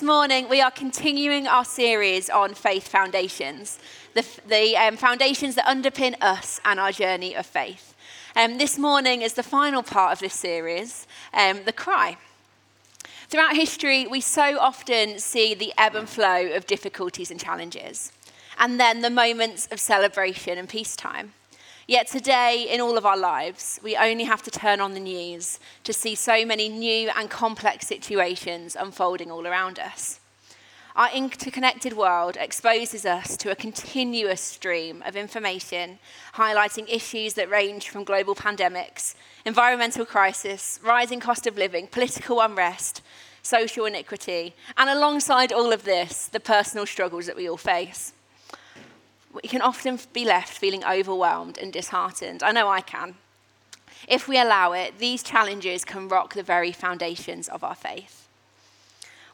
this morning we are continuing our series on faith foundations, the, the um, foundations that underpin us and our journey of faith. Um, this morning is the final part of this series, um, the cry. Throughout history, we so often see the ebb and flow of difficulties and challenges, and then the moments of celebration and peacetime. Yet today, in all of our lives, we only have to turn on the news to see so many new and complex situations unfolding all around us. Our interconnected world exposes us to a continuous stream of information highlighting issues that range from global pandemics, environmental crisis, rising cost of living, political unrest, social iniquity, and alongside all of this, the personal struggles that we all face we can often be left feeling overwhelmed and disheartened. I know I can. If we allow it, these challenges can rock the very foundations of our faith.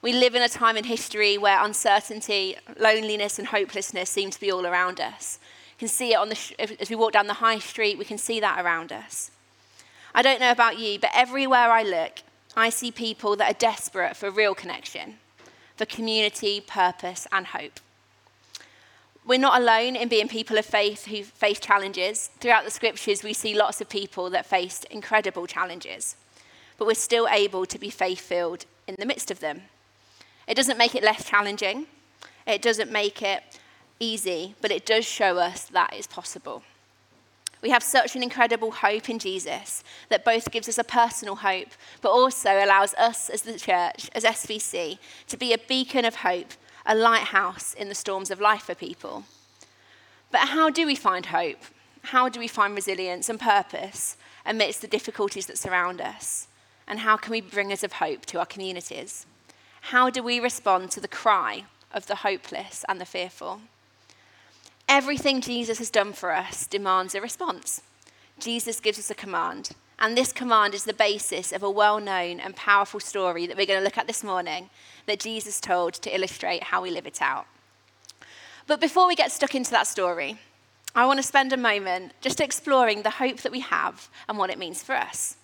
We live in a time in history where uncertainty, loneliness, and hopelessness seem to be all around us. You can see it on the sh- as we walk down the high street, we can see that around us. I don't know about you, but everywhere I look, I see people that are desperate for real connection, for community, purpose, and hope. We're not alone in being people of faith who face challenges. Throughout the scriptures, we see lots of people that faced incredible challenges, but we're still able to be faith filled in the midst of them. It doesn't make it less challenging, it doesn't make it easy, but it does show us that it's possible. We have such an incredible hope in Jesus that both gives us a personal hope, but also allows us as the church, as SVC, to be a beacon of hope a lighthouse in the storms of life for people. But how do we find hope? How do we find resilience and purpose amidst the difficulties that surround us? And how can we be bringers of hope to our communities? How do we respond to the cry of the hopeless and the fearful? Everything Jesus has done for us demands a response. Jesus gives us a command and this command is the basis of a well known and powerful story that we're going to look at this morning that Jesus told to illustrate how we live it out. But before we get stuck into that story, I want to spend a moment just exploring the hope that we have and what it means for us.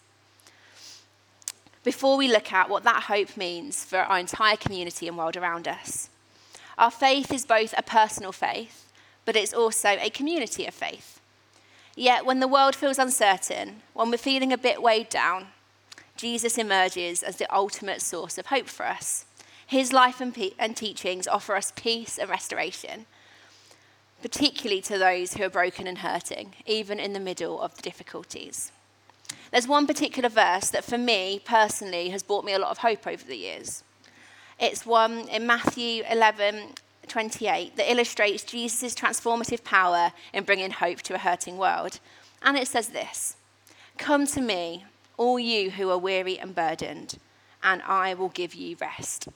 Before we look at what that hope means for our entire community and world around us. Our faith is both a personal faith, but it's also a community of faith. Yet, when the world feels uncertain, when we're feeling a bit weighed down, Jesus emerges as the ultimate source of hope for us. His life and, pe- and teachings offer us peace and restoration, particularly to those who are broken and hurting, even in the middle of the difficulties. There's one particular verse that, for me personally, has brought me a lot of hope over the years. It's one in Matthew 11, 28 that illustrates Jesus' transformative power in bringing hope to a hurting world. And it says this Come to me, all you who are weary and burdened, and I will give you rest.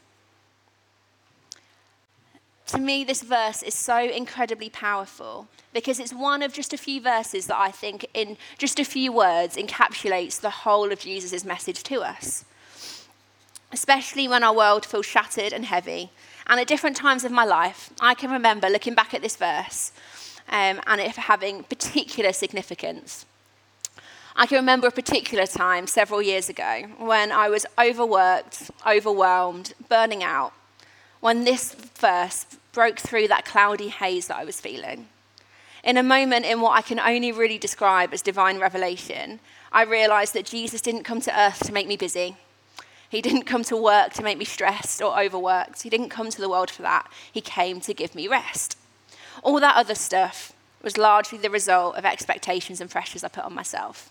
To me, this verse is so incredibly powerful because it's one of just a few verses that I think, in just a few words, encapsulates the whole of Jesus' message to us. Especially when our world feels shattered and heavy, and at different times of my life, I can remember looking back at this verse um, and it having particular significance. I can remember a particular time several years ago when I was overworked, overwhelmed, burning out, when this verse broke through that cloudy haze that I was feeling. In a moment in what I can only really describe as divine revelation, I realized that Jesus didn't come to earth to make me busy. He didn't come to work to make me stressed or overworked. He didn't come to the world for that. He came to give me rest. All that other stuff was largely the result of expectations and pressures I put on myself.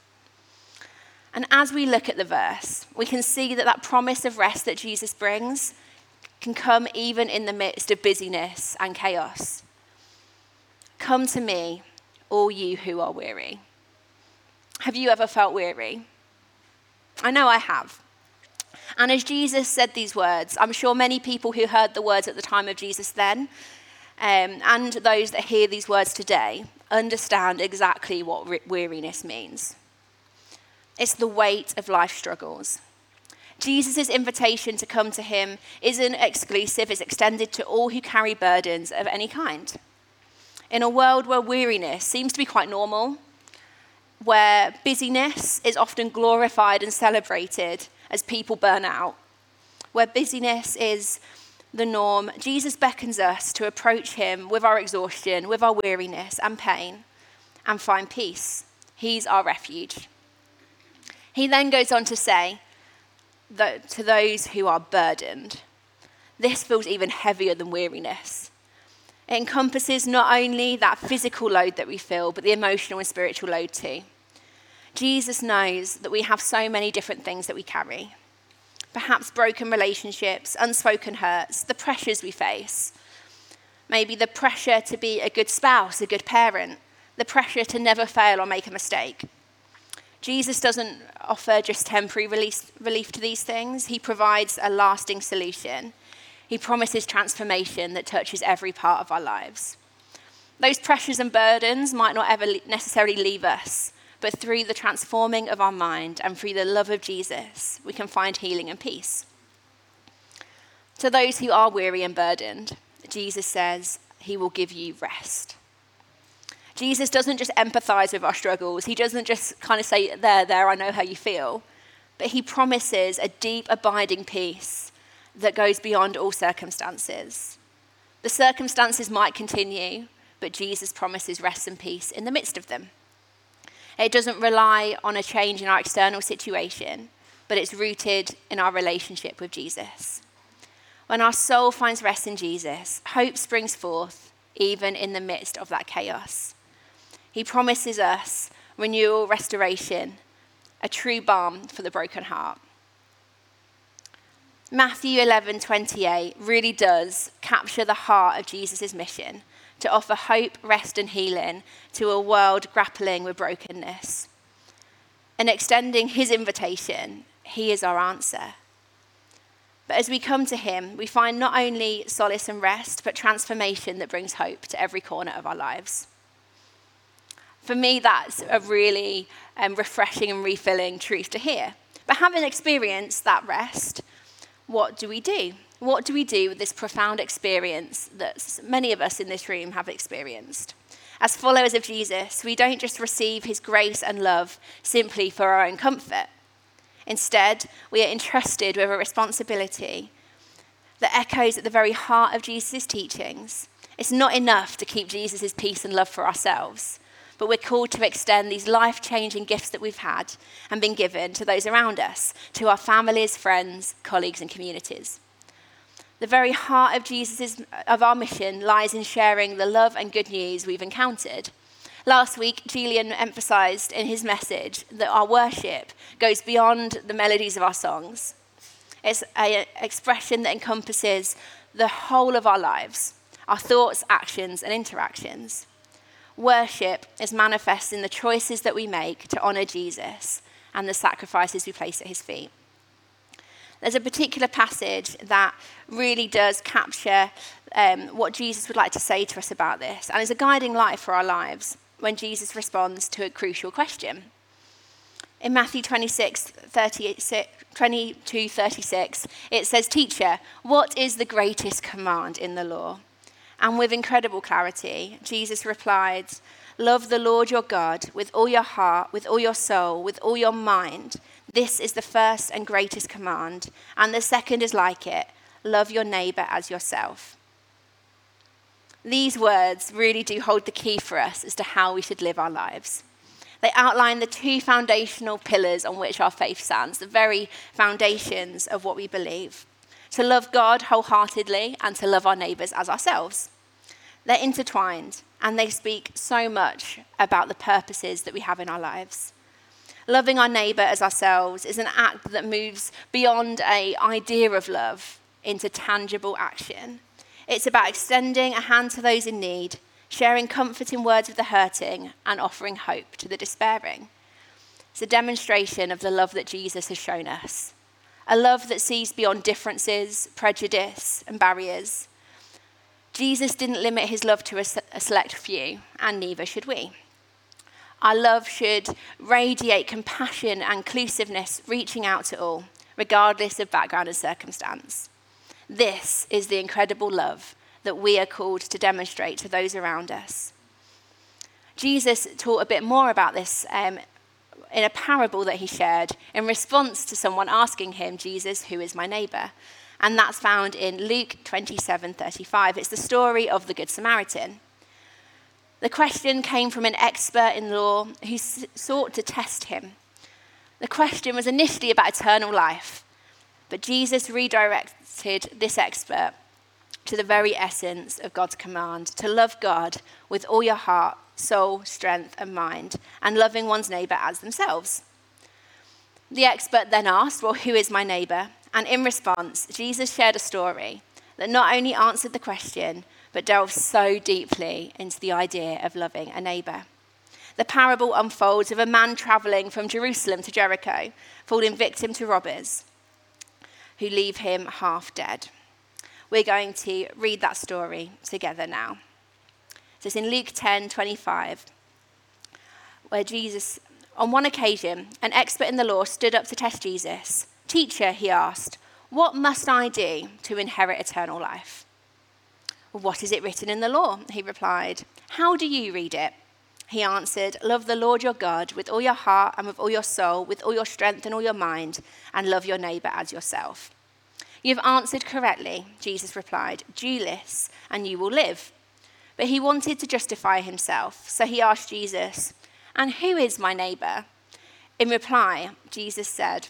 And as we look at the verse, we can see that that promise of rest that Jesus brings can come even in the midst of busyness and chaos. Come to me, all you who are weary. Have you ever felt weary? I know I have. And as Jesus said these words, I'm sure many people who heard the words at the time of Jesus then, um, and those that hear these words today, understand exactly what weariness means. It's the weight of life struggles. Jesus' invitation to come to him isn't exclusive, it's extended to all who carry burdens of any kind. In a world where weariness seems to be quite normal, where busyness is often glorified and celebrated, as people burn out, where busyness is the norm, Jesus beckons us to approach him with our exhaustion, with our weariness and pain, and find peace. He's our refuge. He then goes on to say that to those who are burdened, this feels even heavier than weariness. It encompasses not only that physical load that we feel, but the emotional and spiritual load too. Jesus knows that we have so many different things that we carry perhaps broken relationships, unspoken hurts, the pressures we face. Maybe the pressure to be a good spouse, a good parent, the pressure to never fail or make a mistake. Jesus doesn't offer just temporary release, relief to these things, He provides a lasting solution. He promises transformation that touches every part of our lives. Those pressures and burdens might not ever necessarily leave us, but through the transforming of our mind and through the love of Jesus, we can find healing and peace. To those who are weary and burdened, Jesus says he will give you rest. Jesus doesn't just empathize with our struggles, he doesn't just kind of say, There, there, I know how you feel, but he promises a deep, abiding peace that goes beyond all circumstances. The circumstances might continue, but Jesus promises rest and peace in the midst of them. It doesn't rely on a change in our external situation, but it's rooted in our relationship with Jesus. When our soul finds rest in Jesus, hope springs forth even in the midst of that chaos. He promises us renewal, restoration, a true balm for the broken heart. Matthew 11:28 really does capture the heart of Jesus' mission to offer hope, rest, and healing to a world grappling with brokenness. And extending his invitation, he is our answer. But as we come to him, we find not only solace and rest, but transformation that brings hope to every corner of our lives. For me, that's a really um, refreshing and refilling truth to hear. But having experienced that rest, what do we do? What do we do with this profound experience that many of us in this room have experienced? As followers of Jesus, we don't just receive his grace and love simply for our own comfort. Instead, we are entrusted with a responsibility that echoes at the very heart of Jesus' teachings. It's not enough to keep Jesus' peace and love for ourselves, but we're called to extend these life changing gifts that we've had and been given to those around us, to our families, friends, colleagues, and communities. The very heart of Jesus' of our mission lies in sharing the love and good news we've encountered. Last week, Julian emphasized in his message that our worship goes beyond the melodies of our songs. It's an expression that encompasses the whole of our lives, our thoughts, actions, and interactions. Worship is manifest in the choices that we make to honor Jesus and the sacrifices we place at his feet. There's a particular passage that really does capture um, what Jesus would like to say to us about this, and is a guiding light for our lives when Jesus responds to a crucial question. In Matthew 26, 22, 36, it says, Teacher, what is the greatest command in the law? And with incredible clarity, Jesus replied, Love the Lord your God with all your heart, with all your soul, with all your mind this is the first and greatest command, and the second is like it love your neighbor as yourself. These words really do hold the key for us as to how we should live our lives. They outline the two foundational pillars on which our faith stands, the very foundations of what we believe to love God wholeheartedly and to love our neighbors as ourselves. They're intertwined and they speak so much about the purposes that we have in our lives. Loving our neighbor as ourselves is an act that moves beyond a idea of love into tangible action. It's about extending a hand to those in need, sharing comfort in words of the hurting, and offering hope to the despairing. It's a demonstration of the love that Jesus has shown us, a love that sees beyond differences, prejudice, and barriers. Jesus didn't limit his love to a, select few, and neither should we. Our love should radiate compassion and inclusiveness, reaching out to all, regardless of background and circumstance. This is the incredible love that we are called to demonstrate to those around us. Jesus taught a bit more about this um, in a parable that he shared in response to someone asking him, Jesus, who is my neighbor? And that's found in Luke 27:35. It's the story of the Good Samaritan. The question came from an expert in law who sought to test him. The question was initially about eternal life, but Jesus redirected this expert to the very essence of God's command to love God with all your heart, soul, strength, and mind, and loving one's neighbor as themselves. The expert then asked, Well, who is my neighbor? And in response, Jesus shared a story that not only answered the question, but delves so deeply into the idea of loving a neighbor. The parable unfolds of a man traveling from Jerusalem to Jericho, falling victim to robbers who leave him half dead. We're going to read that story together now. So it's in Luke 10 25, where Jesus, on one occasion, an expert in the law stood up to test Jesus. Teacher, he asked, what must I do to inherit eternal life? What is it written in the law? He replied. How do you read it? He answered, Love the Lord your God with all your heart and with all your soul, with all your strength and all your mind, and love your neighbor as yourself. You've answered correctly, Jesus replied. Do this, and you will live. But he wanted to justify himself, so he asked Jesus, And who is my neighbor? In reply, Jesus said,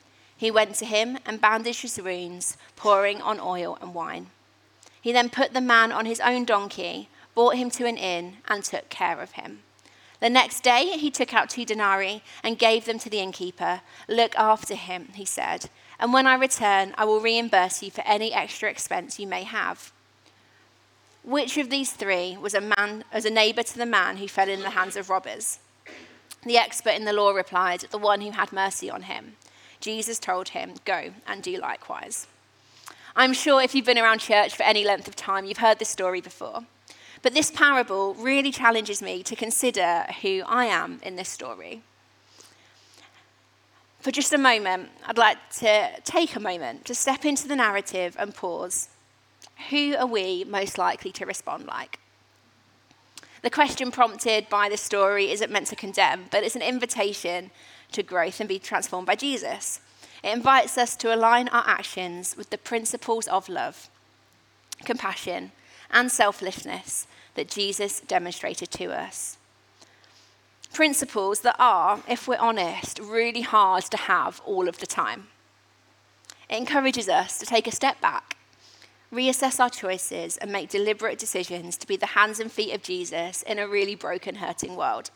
He went to him and bandaged his wounds, pouring on oil and wine. He then put the man on his own donkey, brought him to an inn, and took care of him. The next day, he took out two denarii and gave them to the innkeeper. Look after him, he said, and when I return, I will reimburse you for any extra expense you may have. Which of these three was a man as a neighbor to the man who fell in the hands of robbers? The expert in the law replied, The one who had mercy on him. Jesus told him, Go and do likewise. I'm sure if you've been around church for any length of time, you've heard this story before. But this parable really challenges me to consider who I am in this story. For just a moment, I'd like to take a moment to step into the narrative and pause. Who are we most likely to respond like? The question prompted by this story isn't meant to condemn, but it's an invitation to growth and be transformed by Jesus. It invites us to align our actions with the principles of love, compassion, and selflessness that Jesus demonstrated to us. Principles that are, if we're honest, really hard to have all of the time. It encourages us to take a step back, reassess our choices, and make deliberate decisions to be the hands and feet of Jesus in a really broken, hurting world.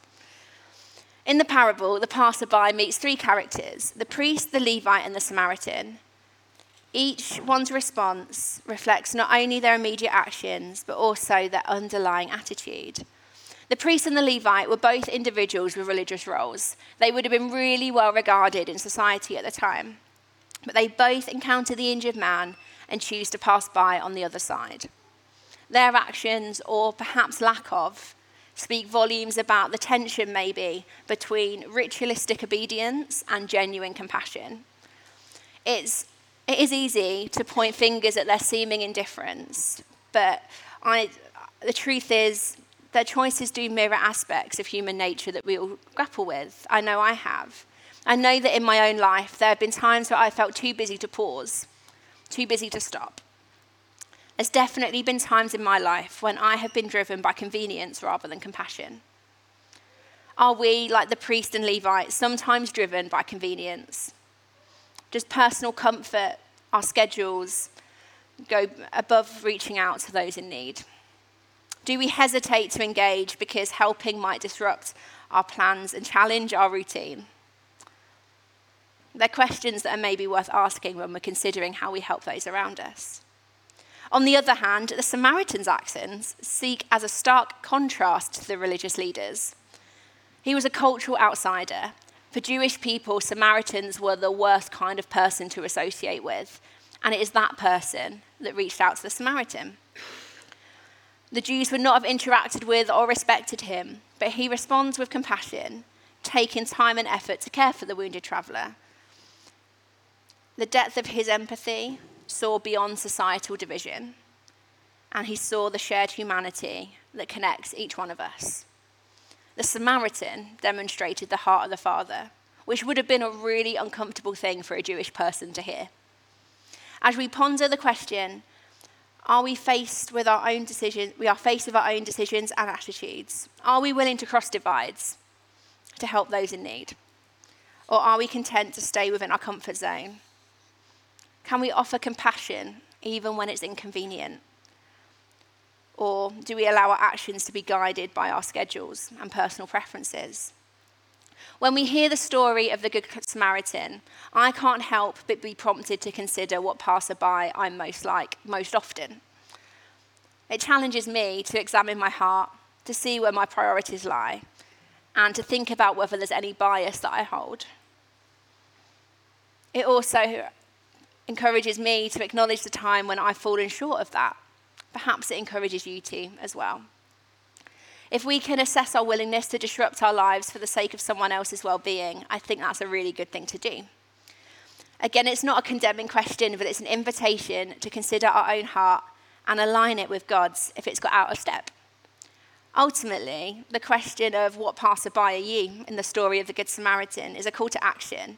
In the parable, the passerby meets three characters the priest, the Levite, and the Samaritan. Each one's response reflects not only their immediate actions, but also their underlying attitude. The priest and the Levite were both individuals with religious roles. They would have been really well regarded in society at the time. But they both encounter the injured man and choose to pass by on the other side. Their actions, or perhaps lack of, speak volumes about the tension, maybe, between ritualistic obedience and genuine compassion. It's it is easy to point fingers at their seeming indifference, but I, the truth is, their choices do mirror aspects of human nature that we all grapple with. I know I have. I know that in my own life, there have been times where I felt too busy to pause, too busy to stop. There's definitely been times in my life when I have been driven by convenience rather than compassion. Are we, like the priest and Levite, sometimes driven by convenience? just personal comfort, our schedules go above reaching out to those in need? Do we hesitate to engage because helping might disrupt our plans and challenge our routine? They're questions that are maybe worth asking when we're considering how we help those around us. On the other hand, the Samaritan's actions seek as a stark contrast to the religious leaders. He was a cultural outsider, for Jewish people, Samaritans were the worst kind of person to associate with. And it is that person that reached out to the Samaritan. The Jews would not have interacted with or respected him, but he responds with compassion, taking time and effort to care for the wounded traveller. The depth of his empathy saw beyond societal division, and he saw the shared humanity that connects each one of us. The Samaritan demonstrated the heart of the Father, which would have been a really uncomfortable thing for a Jewish person to hear. As we ponder the question, are we faced with our own decisions? We are faced with our own decisions and attitudes. Are we willing to cross divides to help those in need? Or are we content to stay within our comfort zone? Can we offer compassion even when it's inconvenient? Or do we allow our actions to be guided by our schedules and personal preferences? When we hear the story of the Good Samaritan, I can't help but be prompted to consider what passerby I'm most like most often. It challenges me to examine my heart, to see where my priorities lie, and to think about whether there's any bias that I hold. It also encourages me to acknowledge the time when I've fallen short of that. Perhaps it encourages you to as well. If we can assess our willingness to disrupt our lives for the sake of someone else's well being, I think that's a really good thing to do. Again, it's not a condemning question, but it's an invitation to consider our own heart and align it with God's if it's got out of step. Ultimately, the question of what passerby are you in the story of the Good Samaritan is a call to action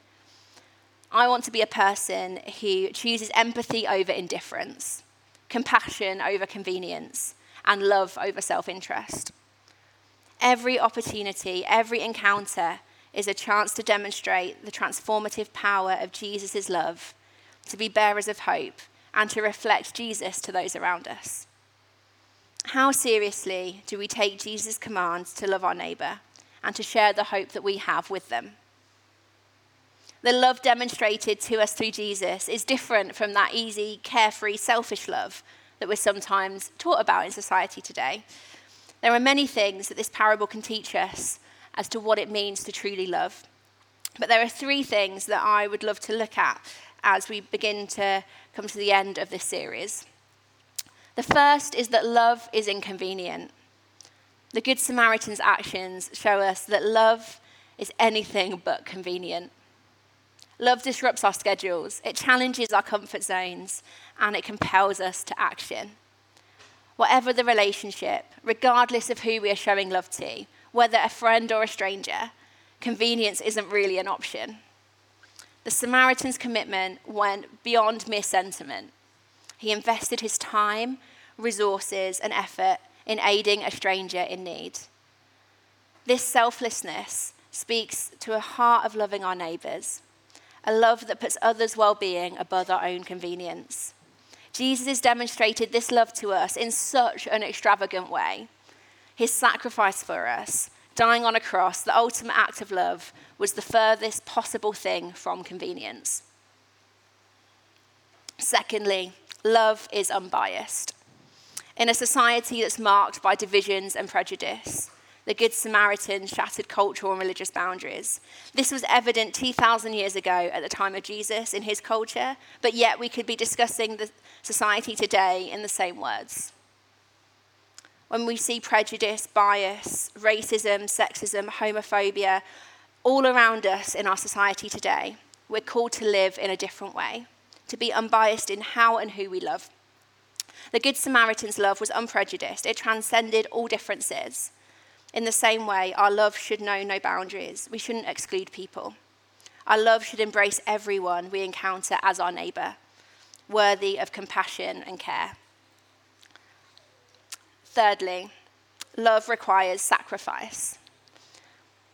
I want to be a person who chooses empathy over indifference, compassion over convenience, and love over self interest. Every opportunity, every encounter is a chance to demonstrate the transformative power of Jesus' love, to be bearers of hope, and to reflect Jesus to those around us. How seriously do we take Jesus' commands to love our neighbour and to share the hope that we have with them? The love demonstrated to us through Jesus is different from that easy, carefree, selfish love that we're sometimes taught about in society today. There are many things that this parable can teach us as to what it means to truly love. But there are three things that I would love to look at as we begin to come to the end of this series. The first is that love is inconvenient. The Good Samaritan's actions show us that love is anything but convenient. Love disrupts our schedules, it challenges our comfort zones, and it compels us to action. Whatever the relationship, regardless of who we are showing love to, whether a friend or a stranger, convenience isn't really an option. The Samaritan's commitment went beyond mere sentiment. He invested his time, resources, and effort in aiding a stranger in need. This selflessness speaks to a heart of loving our neighbours a love that puts others' well being above our own convenience. Jesus has demonstrated this love to us in such an extravagant way. His sacrifice for us, dying on a cross, the ultimate act of love, was the furthest possible thing from convenience. Secondly, love is unbiased. In a society that's marked by divisions and prejudice, the Good Samaritan shattered cultural and religious boundaries. This was evident 2,000 years ago at the time of Jesus in his culture, but yet we could be discussing the society today in the same words. When we see prejudice, bias, racism, sexism, homophobia all around us in our society today, we're called to live in a different way, to be unbiased in how and who we love. The Good Samaritan's love was unprejudiced, it transcended all differences. In the same way, our love should know no boundaries. We shouldn't exclude people. Our love should embrace everyone we encounter as our neighbour, worthy of compassion and care. Thirdly, love requires sacrifice.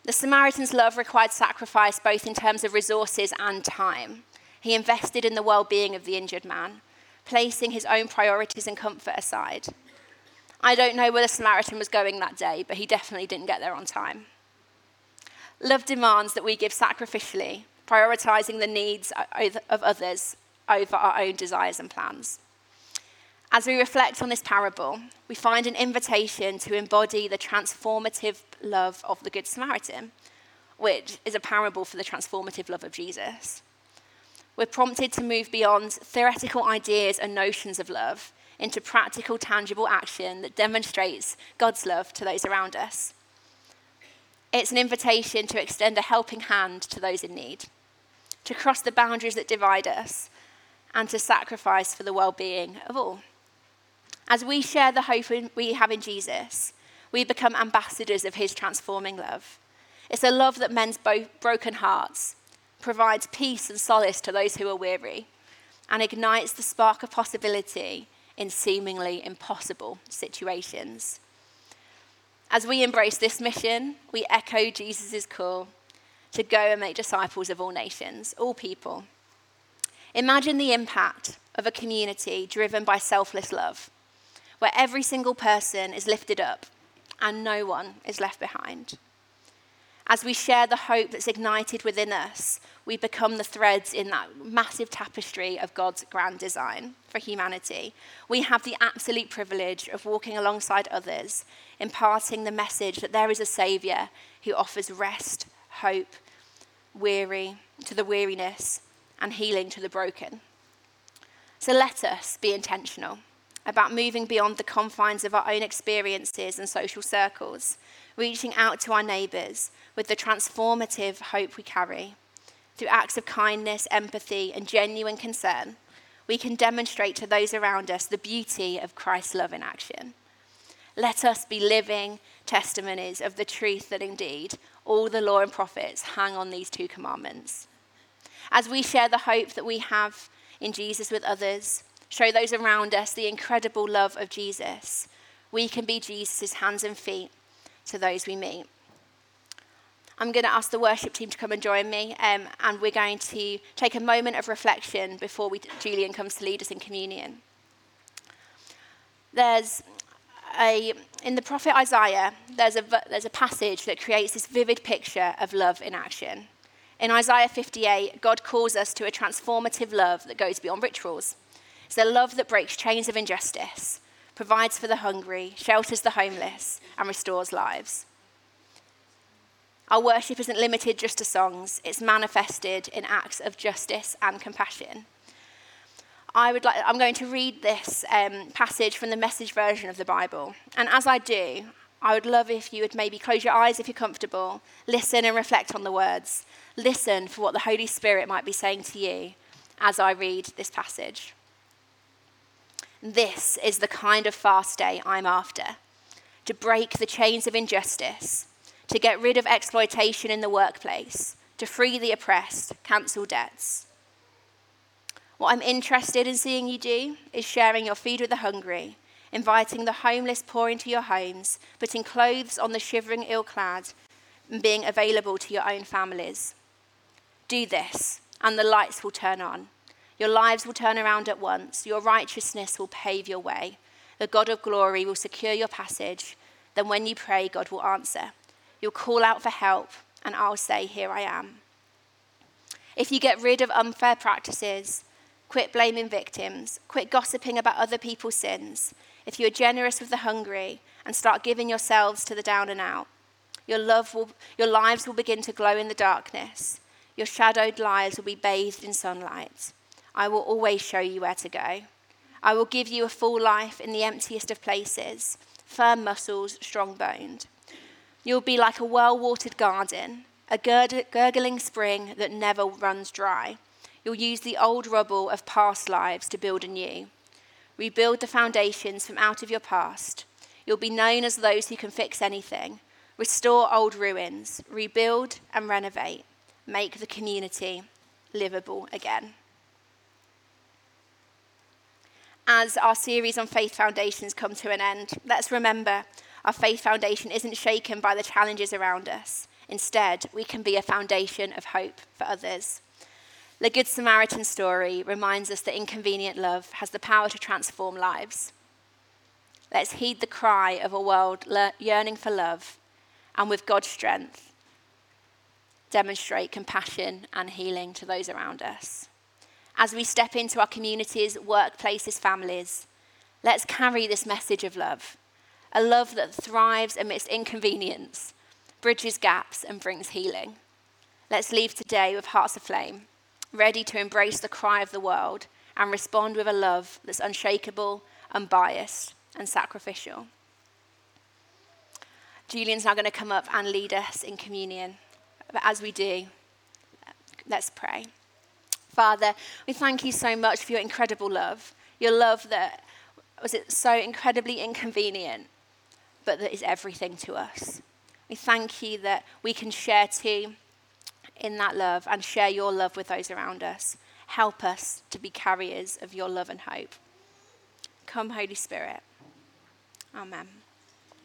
The Samaritan's love required sacrifice both in terms of resources and time. He invested in the well being of the injured man, placing his own priorities and comfort aside. I don't know where the Samaritan was going that day, but he definitely didn't get there on time. Love demands that we give sacrificially, prioritizing the needs of others over our own desires and plans. As we reflect on this parable, we find an invitation to embody the transformative love of the Good Samaritan, which is a parable for the transformative love of Jesus. We're prompted to move beyond theoretical ideas and notions of love into practical, tangible action that demonstrates God's love to those around us. It's an invitation to extend a helping hand to those in need, to cross the boundaries that divide us, and to sacrifice for the well being of all. As we share the hope we have in Jesus, we become ambassadors of his transforming love. It's a love that mends broken hearts, provides peace and solace to those who are weary, and ignites the spark of possibility in seemingly impossible situations. As we embrace this mission, we echo Jesus' call to go and make disciples of all nations, all people. Imagine the impact of a community driven by selfless love, where every single person is lifted up and no one is left behind. As we share the hope that's ignited within us, we become the threads in that massive tapestry of God's grand design for humanity. We have the absolute privilege of walking alongside others, imparting the message that there is a Saviour who offers rest, hope, weary to the weariness, and healing to the broken. So let us be intentional about moving beyond the confines of our own experiences and social circles, reaching out to our neighbours with the transformative hope we carry. Through acts of kindness, empathy, and genuine concern, we can demonstrate to those around us the beauty of Christ's love in action. Let us be living testimonies of the truth that indeed all the law and prophets hang on these two commandments. As we share the hope that we have in Jesus with others, show those around us the incredible love of Jesus, we can be Jesus' hands and feet to those we meet. I'm going to ask the worship team to come and join me, um, and we're going to take a moment of reflection before we, Julian comes to lead us in communion. There's a, in the prophet Isaiah, there's a, there's a passage that creates this vivid picture of love in action. In Isaiah 58, God calls us to a transformative love that goes beyond rituals. It's love that breaks chains of injustice, provides for the hungry, shelters the homeless, and restores lives. Our worship isn't limited just to songs, it's manifested in acts of justice and compassion. I would like, I'm going to read this um, passage from the message version of the Bible. And as I do, I would love if you would maybe close your eyes if you're comfortable, listen and reflect on the words. Listen for what the Holy Spirit might be saying to you as I read this passage. This is the kind of fast day I'm after to break the chains of injustice, to get rid of exploitation in the workplace, to free the oppressed, cancel debts. What I'm interested in seeing you do is sharing your food with the hungry, inviting the homeless poor into your homes, putting clothes on the shivering ill clad, and being available to your own families. Do this, and the lights will turn on. Your lives will turn around at once. Your righteousness will pave your way. The God of glory will secure your passage. Then, when you pray, God will answer. You'll call out for help, and I'll say, Here I am. If you get rid of unfair practices, quit blaming victims, quit gossiping about other people's sins, if you're generous with the hungry and start giving yourselves to the down and out, your, love will, your lives will begin to glow in the darkness. Your shadowed lives will be bathed in sunlight. I will always show you where to go. I will give you a full life in the emptiest of places, firm muscles, strong boned. You'll be like a well watered garden, a gurgling spring that never runs dry. You'll use the old rubble of past lives to build anew. Rebuild the foundations from out of your past. You'll be known as those who can fix anything. Restore old ruins, rebuild and renovate. Make the community livable again. As our series on faith foundations come to an end, let's remember our faith foundation isn't shaken by the challenges around us. Instead, we can be a foundation of hope for others. The Good Samaritan story reminds us that inconvenient love has the power to transform lives. Let's heed the cry of a world yearning for love, and with God's strength, demonstrate compassion and healing to those around us. As we step into our communities, workplaces, families, let's carry this message of love a love that thrives amidst inconvenience, bridges gaps, and brings healing. Let's leave today with hearts aflame ready to embrace the cry of the world and respond with a love that's unshakable, unbiased, and sacrificial. Julian's now going to come up and lead us in communion. But as we do, let's pray. Father, we thank you so much for your incredible love. Your love that was it so incredibly inconvenient, but that is everything to us. We thank you that we can share too in that love and share your love with those around us. Help us to be carriers of your love and hope. Come, Holy Spirit. Amen.